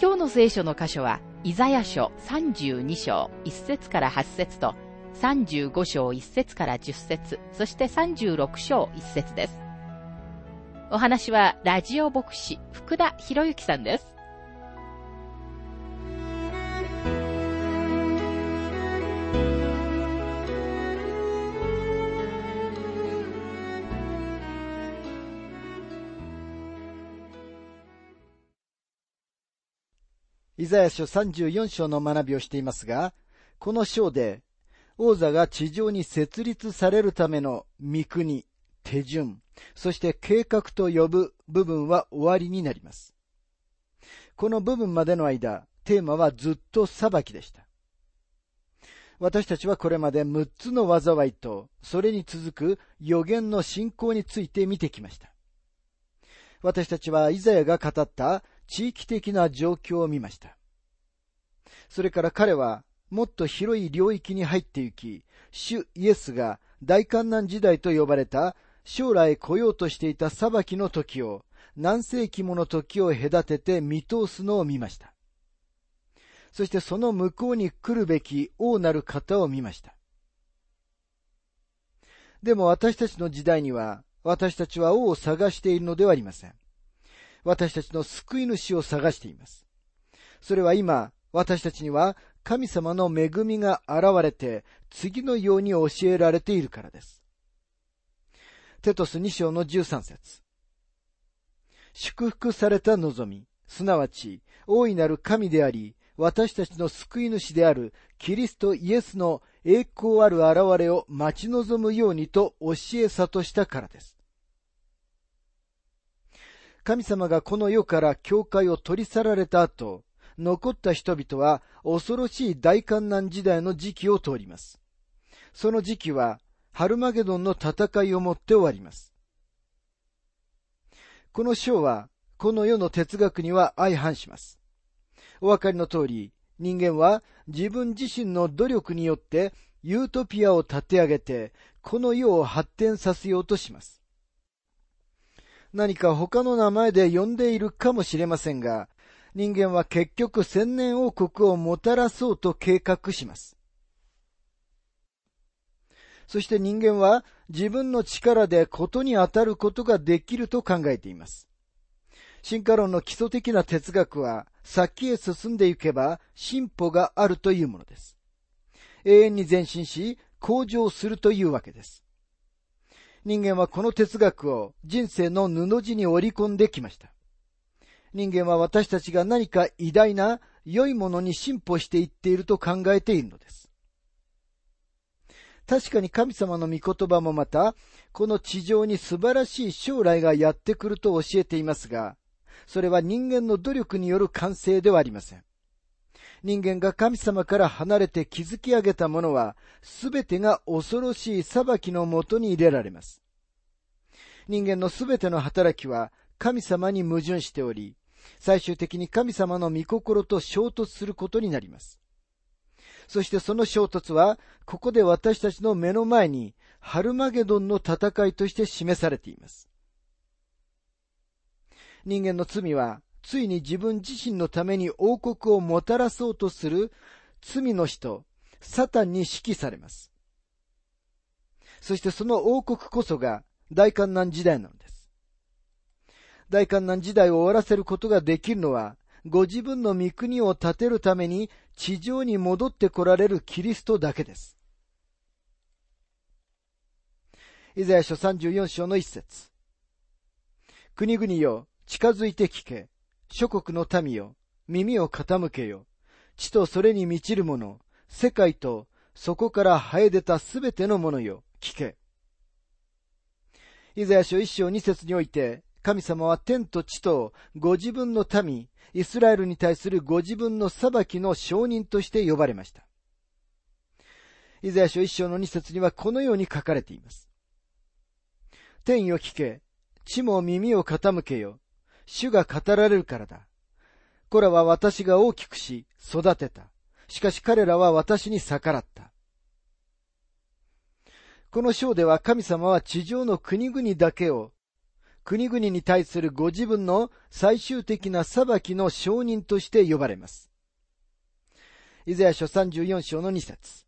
今日の聖書の箇所は、イザヤ書32章1節から8節と、35章1節から10節そして36章1節です。お話は、ラジオ牧師、福田博之さんです。ザヤ書34章の学びをしていますが、この章で、王座が地上に設立されるための御国、手順、そして計画と呼ぶ部分は終わりになります。この部分までの間、テーマはずっと裁きでした。私たちはこれまで6つの災いと、それに続く予言の信仰について見てきました。私たちはイザヤが語った地域的な状況を見ました。それから彼はもっと広い領域に入って行き、主イエスが大観難時代と呼ばれた将来来ようとしていた裁きの時を何世紀もの時を隔てて見通すのを見ました。そしてその向こうに来るべき王なる方を見ました。でも私たちの時代には私たちは王を探しているのではありません。私たちの救い主を探しています。それは今、私たちには神様の恵みが現れて、次のように教えられているからです。テトス2章の13節祝福された望み、すなわち、大いなる神であり、私たちの救い主であるキリストイエスの栄光ある現れを待ち望むようにと教え悟したからです。神様がこの世から教会を取り去られた後、残った人々は恐ろしい大観難時代の時期を通ります。その時期は、ハルマゲドンの戦いをもって終わります。この章は、この世の哲学には相反します。お分かりの通り、人間は自分自身の努力によってユートピアを立て上げて、この世を発展させようとします。何か他の名前で呼んでいるかもしれませんが、人間は結局千年王国をもたらそうと計画します。そして人間は自分の力でことに当たることができると考えています。進化論の基礎的な哲学は先へ進んでいけば進歩があるというものです。永遠に前進し向上するというわけです。人間はこの哲学を人生の布地に織り込んできました。人間は私たちが何か偉大な良いものに進歩していっていると考えているのです。確かに神様の御言葉もまた、この地上に素晴らしい将来がやってくると教えていますが、それは人間の努力による完成ではありません。人間が神様から離れて築き上げたものは、すべてが恐ろしい裁きのもとに入れられます。人間のすべての働きは神様に矛盾しており、最終的に神様の御心と衝突することになります。そしてその衝突は、ここで私たちの目の前に、ハルマゲドンの戦いとして示されています。人間の罪は、ついに自分自身のために王国をもたらそうとする罪の人、サタンに指揮されます。そしてその王国こそが大観難時代なので。大観難時代を終わらせることができるのは、ご自分の御国を建てるために地上に戻って来られるキリストだけです。イザヤ書34章の一節国々よ、近づいて聞け。諸国の民よ、耳を傾けよ。地とそれに満ちる者、世界とそこから生え出たすべてのものよ、聞け。イザヤ書一章二節において、神様は天と地とご自分の民、イスラエルに対するご自分の裁きの証人として呼ばれました。イザヤ書一章の二節にはこのように書かれています。天よ聞け、地も耳を傾けよ。主が語られるからだ。これは私が大きくし、育てた。しかし彼らは私に逆らった。この章では神様は地上の国々だけを、国々に対するご自分の最終的な裁きの証人として呼ばれます。イザヤ書34章の2節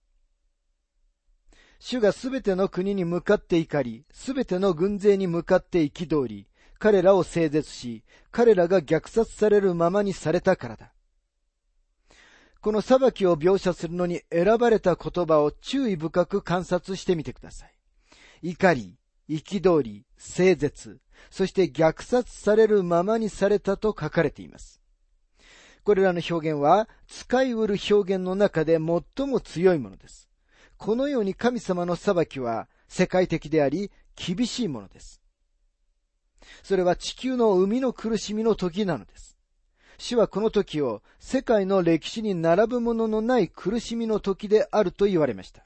主がすべての国に向かって怒り、すべての軍勢に向かって憤り、彼らを整絶し、彼らが虐殺されるままにされたからだ。この裁きを描写するのに選ばれた言葉を注意深く観察してみてください。怒り、憤り、整絶、そして虐殺されるままにされたと書かれています。これらの表現は使いうる表現の中で最も強いものです。このように神様の裁きは世界的であり厳しいものです。それは地球の生みの苦しみの時なのです。死はこの時を世界の歴史に並ぶもののない苦しみの時であると言われました。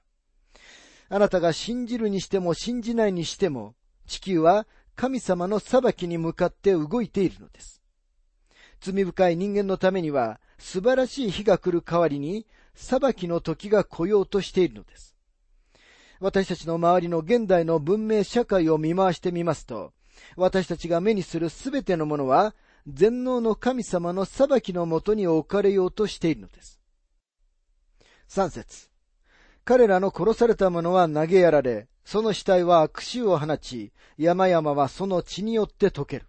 あなたが信じるにしても信じないにしても、地球は神様の裁きに向かって動いているのです。罪深い人間のためには素晴らしい日が来る代わりに裁きの時が来ようとしているのです。私たちの周りの現代の文明社会を見回してみますと、私たちが目にするすべてのものは、全能の神様の裁きのもとに置かれようとしているのです。三節。彼らの殺された者は投げやられ、その死体は悪臭を放ち、山々はその血によって溶ける。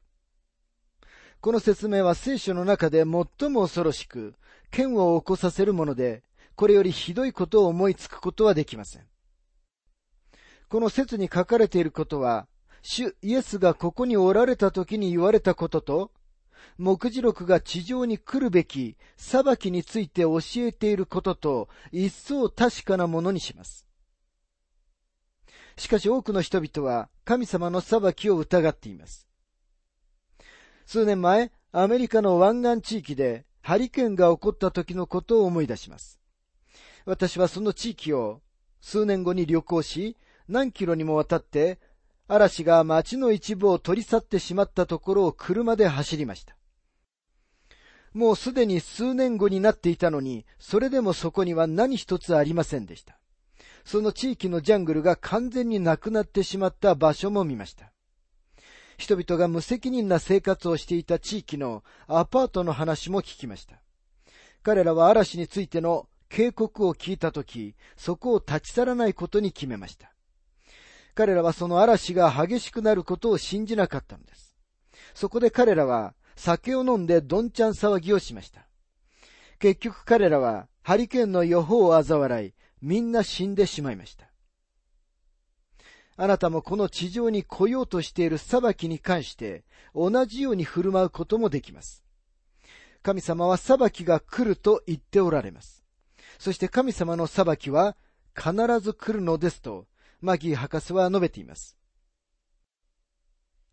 この説明は聖書の中で最も恐ろしく、剣を起こさせるもので、これよりひどいことを思いつくことはできません。この説に書かれていることは、主イエスがここにおられた時に言われたことと、目次録が地上に来るべき裁きについて教えていることと一層確かなものにします。しかし多くの人々は神様の裁きを疑っています。数年前、アメリカの湾岸地域でハリケーンが起こった時のことを思い出します。私はその地域を数年後に旅行し、何キロにもわたって嵐が街の一部を取り去ってしまったところを車で走りました。もうすでに数年後になっていたのに、それでもそこには何一つありませんでした。その地域のジャングルが完全になくなってしまった場所も見ました。人々が無責任な生活をしていた地域のアパートの話も聞きました。彼らは嵐についての警告を聞いたとき、そこを立ち去らないことに決めました。彼らはその嵐が激しくなることを信じなかったのです。そこで彼らは酒を飲んでどんちゃん騒ぎをしました。結局彼らはハリケーンの予報を嘲笑い、みんな死んでしまいました。あなたもこの地上に来ようとしている裁きに関して同じように振る舞うこともできます。神様は裁きが来ると言っておられます。そして神様の裁きは必ず来るのですと、マギー博士は述べています。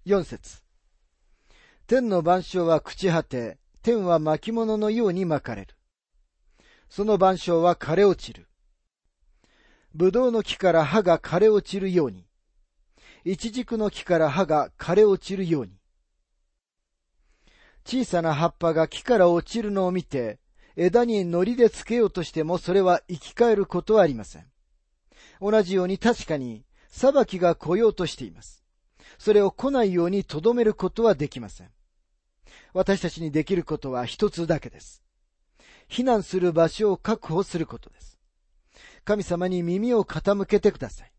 4節天の万象は朽ち果て、天は巻物のように巻かれる。その万象は枯れ落ちる。葡萄の木から葉が枯れ落ちるように、一軸の木から葉が枯れ落ちるように、小さな葉っぱが木から落ちるのを見て、枝に糊でつけようとしてもそれは生き返ることはありません。同じように確かに裁きが来ようとしています。それを来ないように留めることはできません。私たちにできることは一つだけです。避難する場所を確保することです。神様に耳を傾けてください。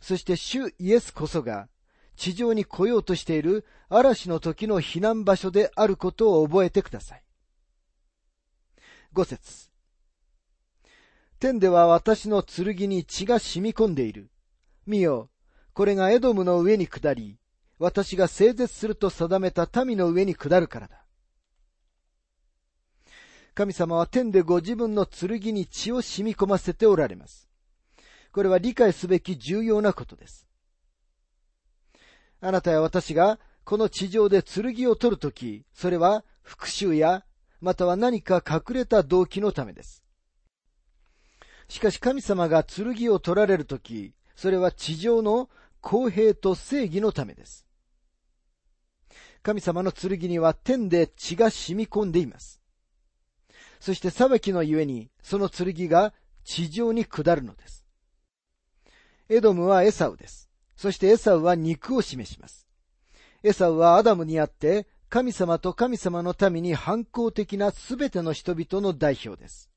そして主イエスこそが地上に来ようとしている嵐の時の避難場所であることを覚えてください。五節天では私の剣に血が染み込んでいる。見よ、これがエドムの上に下り、私が整絶すると定めた民の上に下るからだ。神様は天でご自分の剣に血を染み込ませておられます。これは理解すべき重要なことです。あなたや私がこの地上で剣を取るとき、それは復讐や、または何か隠れた動機のためです。しかし神様が剣を取られるとき、それは地上の公平と正義のためです。神様の剣には天で血が染み込んでいます。そして裁きのゆえに、その剣が地上に下るのです。エドムはエサウです。そしてエサウは肉を示します。エサウはアダムにあって、神様と神様の民に反抗的なすべての人々の代表です。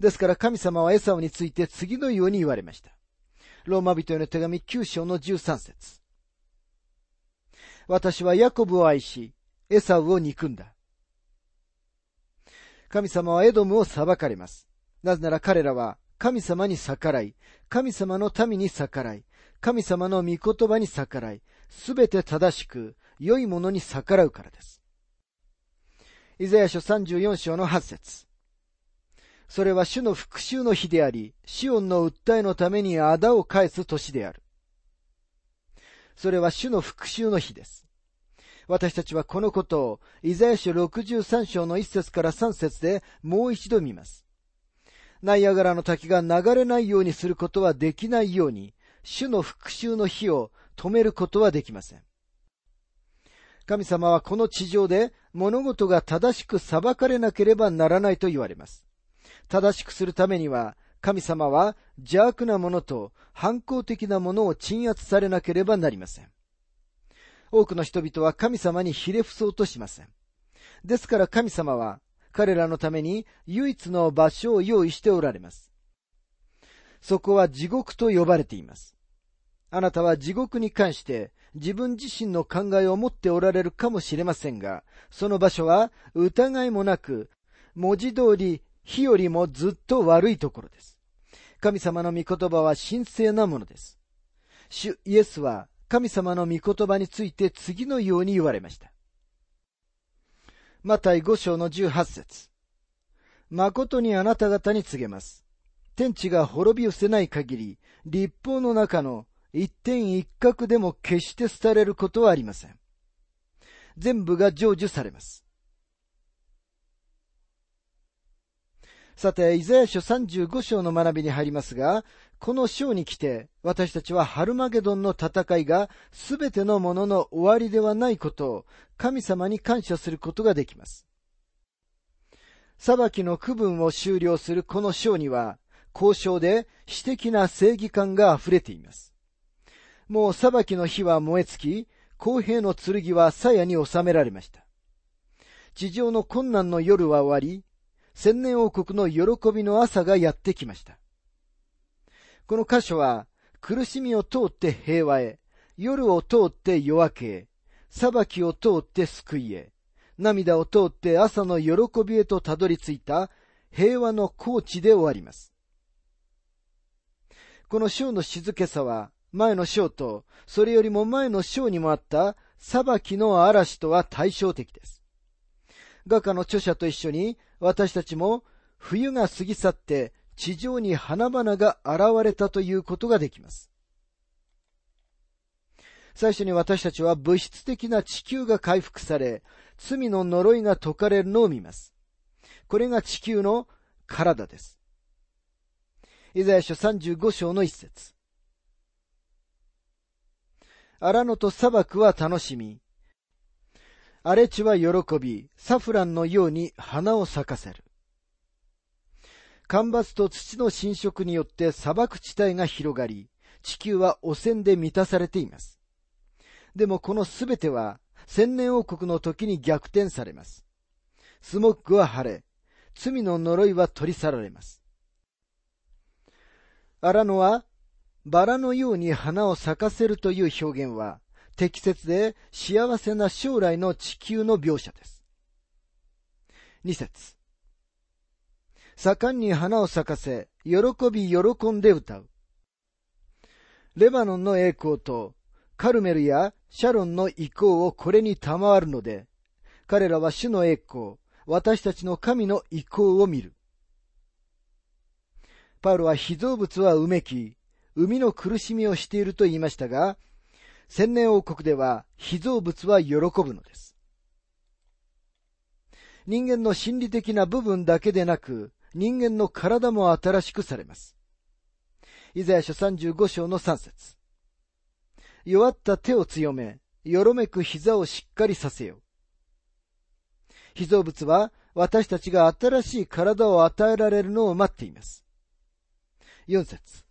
ですから神様はエサウについて次のように言われました。ローマ人への手紙9章の13節私はヤコブを愛し、エサウを憎んだ。神様はエドムを裁かれます。なぜなら彼らは神様に逆らい、神様の民に逆らい、神様の御言葉に逆らい、すべて正しく、良いものに逆らうからです。イザヤ書34章の8節それは主の復讐の日であり、シオンの訴えのために仇を返す年である。それは主の復讐の日です。私たちはこのことを、イザヤ書63章の1節から3節でもう一度見ます。ナイアガラの滝が流れないようにすることはできないように、主の復讐の火を止めることはできません。神様はこの地上で物事が正しく裁かれなければならないと言われます。正しくするためには、神様は邪悪なものと反抗的なものを鎮圧されなければなりません。多くの人々は神様にひれ伏そうとしません。ですから神様は彼らのために唯一の場所を用意しておられます。そこは地獄と呼ばれています。あなたは地獄に関して自分自身の考えを持っておられるかもしれませんが、その場所は疑いもなく、文字通り火よりもずっと悪いところです。神様の御言葉は神聖なものです。主イエスは神様の御言葉について次のように言われました。マタイ5章の18節誠にあなた方に告げます。天地が滅び失せない限り、立法の中の一点一角でも決して廃れることはありません。全部が成就されます。さて、イザヤ書35章の学びに入りますが、この章に来て、私たちはハルマゲドンの戦いが全てのものの終わりではないことを神様に感謝することができます。裁きの区分を終了するこの章には、交渉で私的な正義感が溢れています。もう裁きの火は燃え尽き、公平の剣は鞘に収められました。地上の困難の夜は終わり、千年王国の喜びの朝がやってきました。この箇所は、苦しみを通って平和へ、夜を通って夜明けへ、裁きを通って救いへ、涙を通って朝の喜びへとたどり着いた平和の高地で終わります。この章の静けさは、前の章と、それよりも前の章にもあった裁きの嵐とは対照的です。画家の著者と一緒に私たちも冬が過ぎ去って地上に花々が現れたということができます。最初に私たちは物質的な地球が回復され、罪の呪いが解かれるのを見ます。これが地球の体です。イザヤ書35章の一節。荒野と砂漠は楽しみ、荒れ地は喜び、サフランのように花を咲かせる。干ばつと土の侵食によって砂漠地帯が広がり、地球は汚染で満たされています。でもこのすべては千年王国の時に逆転されます。スモッグは晴れ、罪の呪いは取り去られます。荒野はバラのように花を咲かせるという表現は、適切で幸せな将来の地球の描写です。二節。盛んに花を咲かせ、喜び喜んで歌う。レバノンの栄光とカルメルやシャロンの意向をこれに賜るので、彼らは主の栄光、私たちの神の意向を見る。パウロは被造物はうめき、海の苦しみをしていると言いましたが、千年王国では被造物は喜ぶのです。人間の心理的な部分だけでなく、人間の体も新しくされます。イザヤ書35章の3節弱った手を強め、よろめく膝をしっかりさせよう。被造物は私たちが新しい体を与えられるのを待っています。4節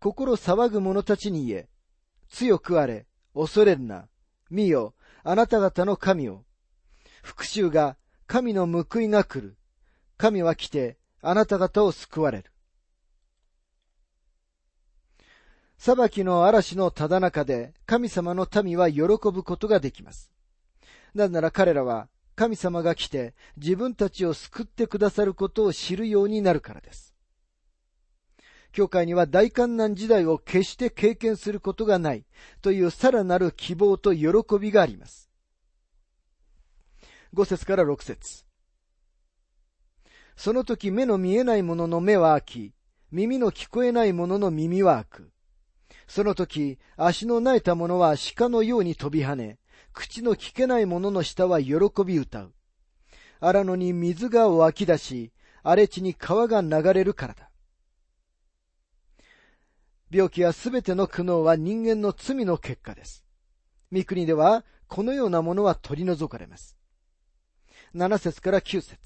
心騒ぐ者たちに言え、強くあれ、恐れるな、見よ、あなた方の神を。復讐が、神の報いが来る。神は来て、あなた方を救われる。裁きの嵐のただ中で神様の民は喜ぶことができます。なぜなら彼らは神様が来て自分たちを救ってくださることを知るようになるからです。教会には大観難時代を決して経験することがないというさらなる希望と喜びがあります。5節から6節その時目の見えない者の目は開き、耳の聞こえない者の耳は開く。その時、足の苗えた者は鹿のように飛び跳ね、口の聞けない者の舌は喜び歌う。荒野に水が湧き出し、荒れ地に川が流れるからだ。病気やすべての苦悩は人間の罪の結果です。三国では、このようなものは取り除かれます。七節から九節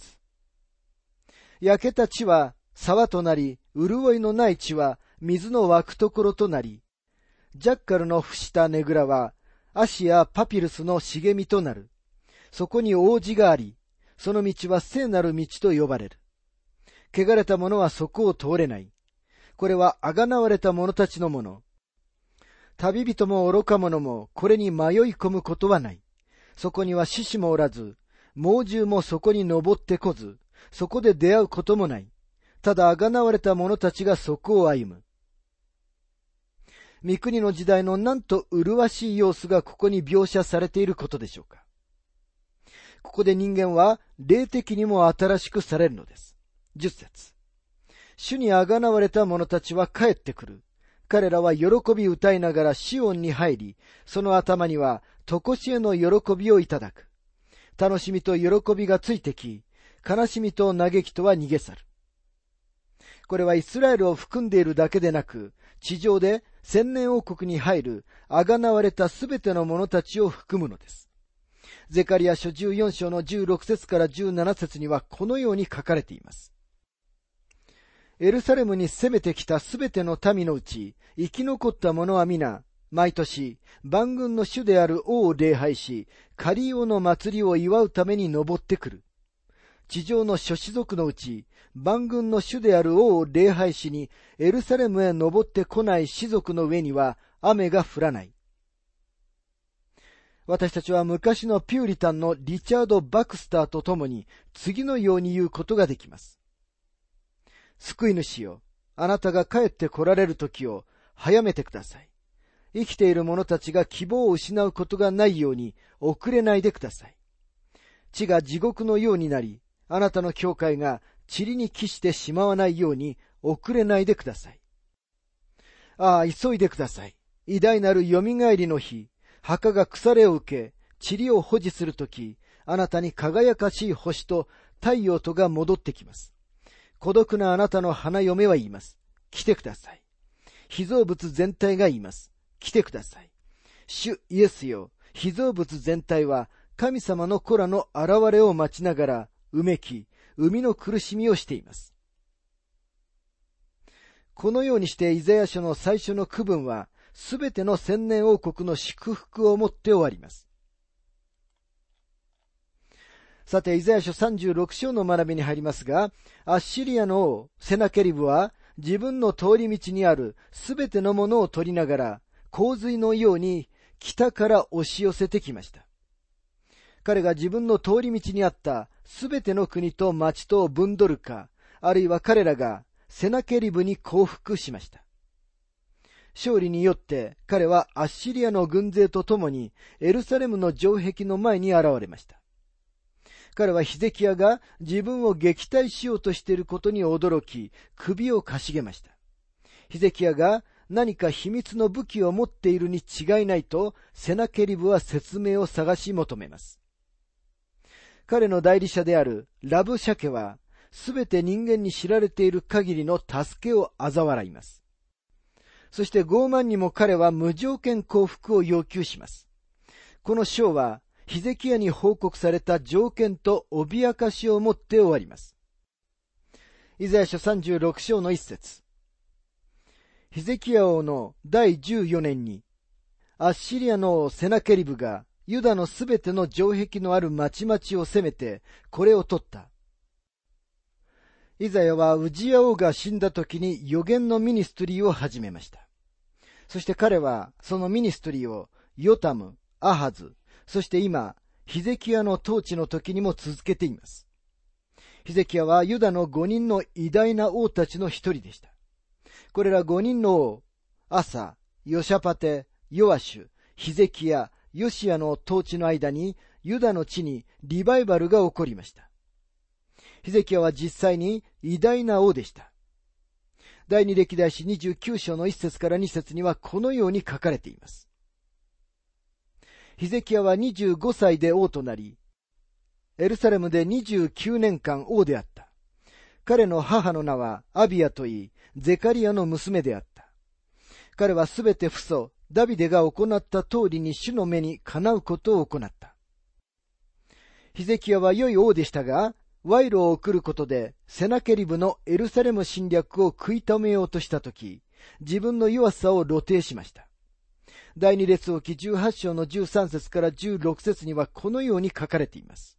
焼けた地は沢となり、潤いのない地は水の湧くところとなり、ジャッカルの伏したねぐらは、アシやパピルスの茂みとなる。そこに王子があり、その道は聖なる道と呼ばれる。汚れた者はそこを通れない。これはあがなわれた者たちのもの。旅人も愚か者もこれに迷い込むことはない。そこには獅子もおらず、猛獣もそこに登ってこず、そこで出会うこともない。ただあがなわれた者たちがそこを歩む。三国の時代のなんと麗しい様子がここに描写されていることでしょうか。ここで人間は霊的にも新しくされるのです。十節主にあがなわれた者たちは帰ってくる。彼らは喜び歌いながらシオンに入り、その頭には常しえの喜びをいただく。楽しみと喜びがついてき、悲しみと嘆きとは逃げ去る。これはイスラエルを含んでいるだけでなく、地上で千年王国に入る、あがなわれたすべての者たちを含むのです。ゼカリア書14章の16節から17節にはこのように書かれています。エルサレムに攻めてきたすべての民のうち、生き残った者は皆、毎年、万軍の主である王を礼拝し、カリオの祭りを祝うために登ってくる。地上の諸子族のうち、万軍の主である王を礼拝しに、エルサレムへ登ってこない士族の上には雨が降らない。私たちは昔のピューリタンのリチャード・バクスターと共に次のように言うことができます。救い主よ、あなたが帰って来られる時を早めてください。生きている者たちが希望を失うことがないように遅れないでください。地が地獄のようになり、あなたの教会が塵に帰してしまわないように遅れないでください。ああ、急いでください。偉大なる蘇りの日、墓が腐れを受け、塵を保持するとき、あなたに輝かしい星と太陽とが戻ってきます。孤独なあなたの花嫁は言います。来てください。被造物全体が言います。来てください。主イエスよ、被造物全体は神様の子らの現れを待ちながらうめき、生みの苦しみをしています。このようにしてイザヤ書の最初の区分は、すべての千年王国の祝福をもって終わります。さて、イザヤ書36章の学びに入りますが、アッシリアの王、セナケリブは、自分の通り道にあるすべてのものを取りながら、洪水のように北から押し寄せてきました。彼が自分の通り道にあったすべての国と町とブンドルカ、あるいは彼らがセナケリブに降伏しました。勝利によって彼はアッシリアの軍勢と共にエルサレムの城壁の前に現れました。彼はヒゼキヤが自分を撃退しようとしていることに驚き、首をかしげました。ヒゼキヤが何か秘密の武器を持っているに違いないと、セナケリブは説明を探し求めます。彼の代理者であるラブシャケは、すべて人間に知られている限りの助けを嘲笑います。そして傲慢にも彼は無条件降伏を要求します。この章は、ヒゼキヤに報告された条件と脅かしをもって終わります。イザヤ書36章の一節。ヒゼキヤ王の第14年に、アッシリアのセナケリブがユダのすべての城壁のある町々を攻めて、これを取った。イザヤはウジヤ王が死んだ時に予言のミニストリーを始めました。そして彼はそのミニストリーをヨタム、アハズ、そして今、ヒゼキヤの統治の時にも続けています。ヒゼキヤはユダの5人の偉大な王たちの一人でした。これら5人の王、アサ、ヨシャパテ、ヨアシュ、ヒゼキヤ、ヨシアの統治の間にユダの地にリバイバルが起こりました。ヒゼキヤは実際に偉大な王でした。第二歴代史29章の1節から2節にはこのように書かれています。ヒゼキヤは25歳で王となり、エルサレムで29年間王であった。彼の母の名はアビアといい、ゼカリアの娘であった。彼はすべて父祖、ダビデが行った通りに主の目にかなうことを行った。ヒゼキヤは良い王でしたが、賄賂を送ることで、セナケリブのエルサレム侵略を食い止めようとしたとき、自分の弱さを露呈しました。第二列王記18章の13節から16節にはこのように書かれています。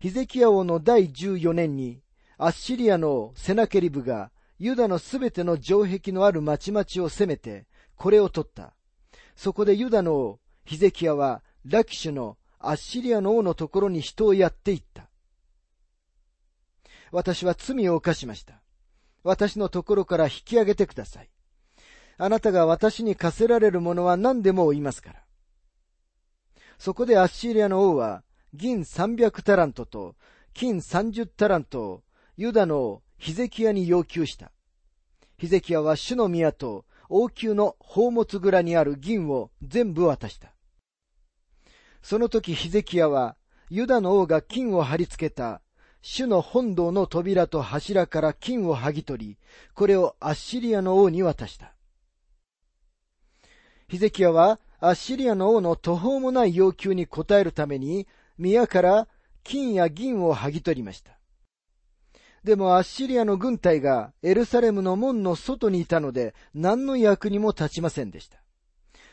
ヒゼキヤ王の第14年に、アッシリアのセナケリブがユダのすべての城壁のある町々を攻めて、これを取った。そこでユダの王、ヒゼキヤは、ラキシュのアッシリアの王のところに人をやっていった。私は罪を犯しました。私のところから引き上げてください。あなたが私に課せられるものは何でも言いますから。そこでアッシリアの王は、銀300タラントと金30タラントをユダのヒゼキヤに要求した。ヒゼキヤは主の宮と王宮の宝物蔵にある銀を全部渡した。その時ヒゼキヤはユダの王が金を貼り付けた主の本堂の扉と柱から金を剥ぎ取り、これをアッシリアの王に渡した。ヒゼキヤはアッシリアの王の途方もない要求に応えるために、宮から金や銀を剥ぎ取りました。でもアッシリアの軍隊がエルサレムの門の外にいたので何の役にも立ちませんでした。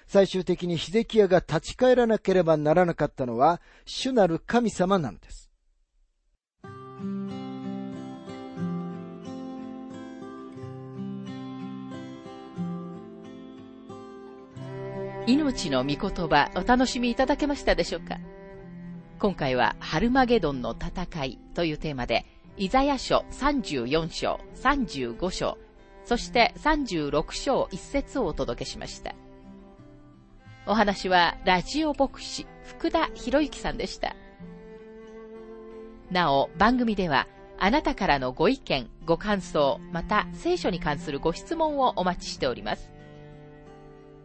最終的にヒゼキヤが立ち返らなければならなかったのは主なる神様なのです。命の御言葉お楽しみいただけましたでしょうか？今回はハルマゲドンの戦いというテーマで、イザヤ書34章、35章、そして36章1節をお届けしました。お話はラジオ牧師福田博之さんでした。なお、番組ではあなたからのご意見、ご感想、また聖書に関するご質問をお待ちしております。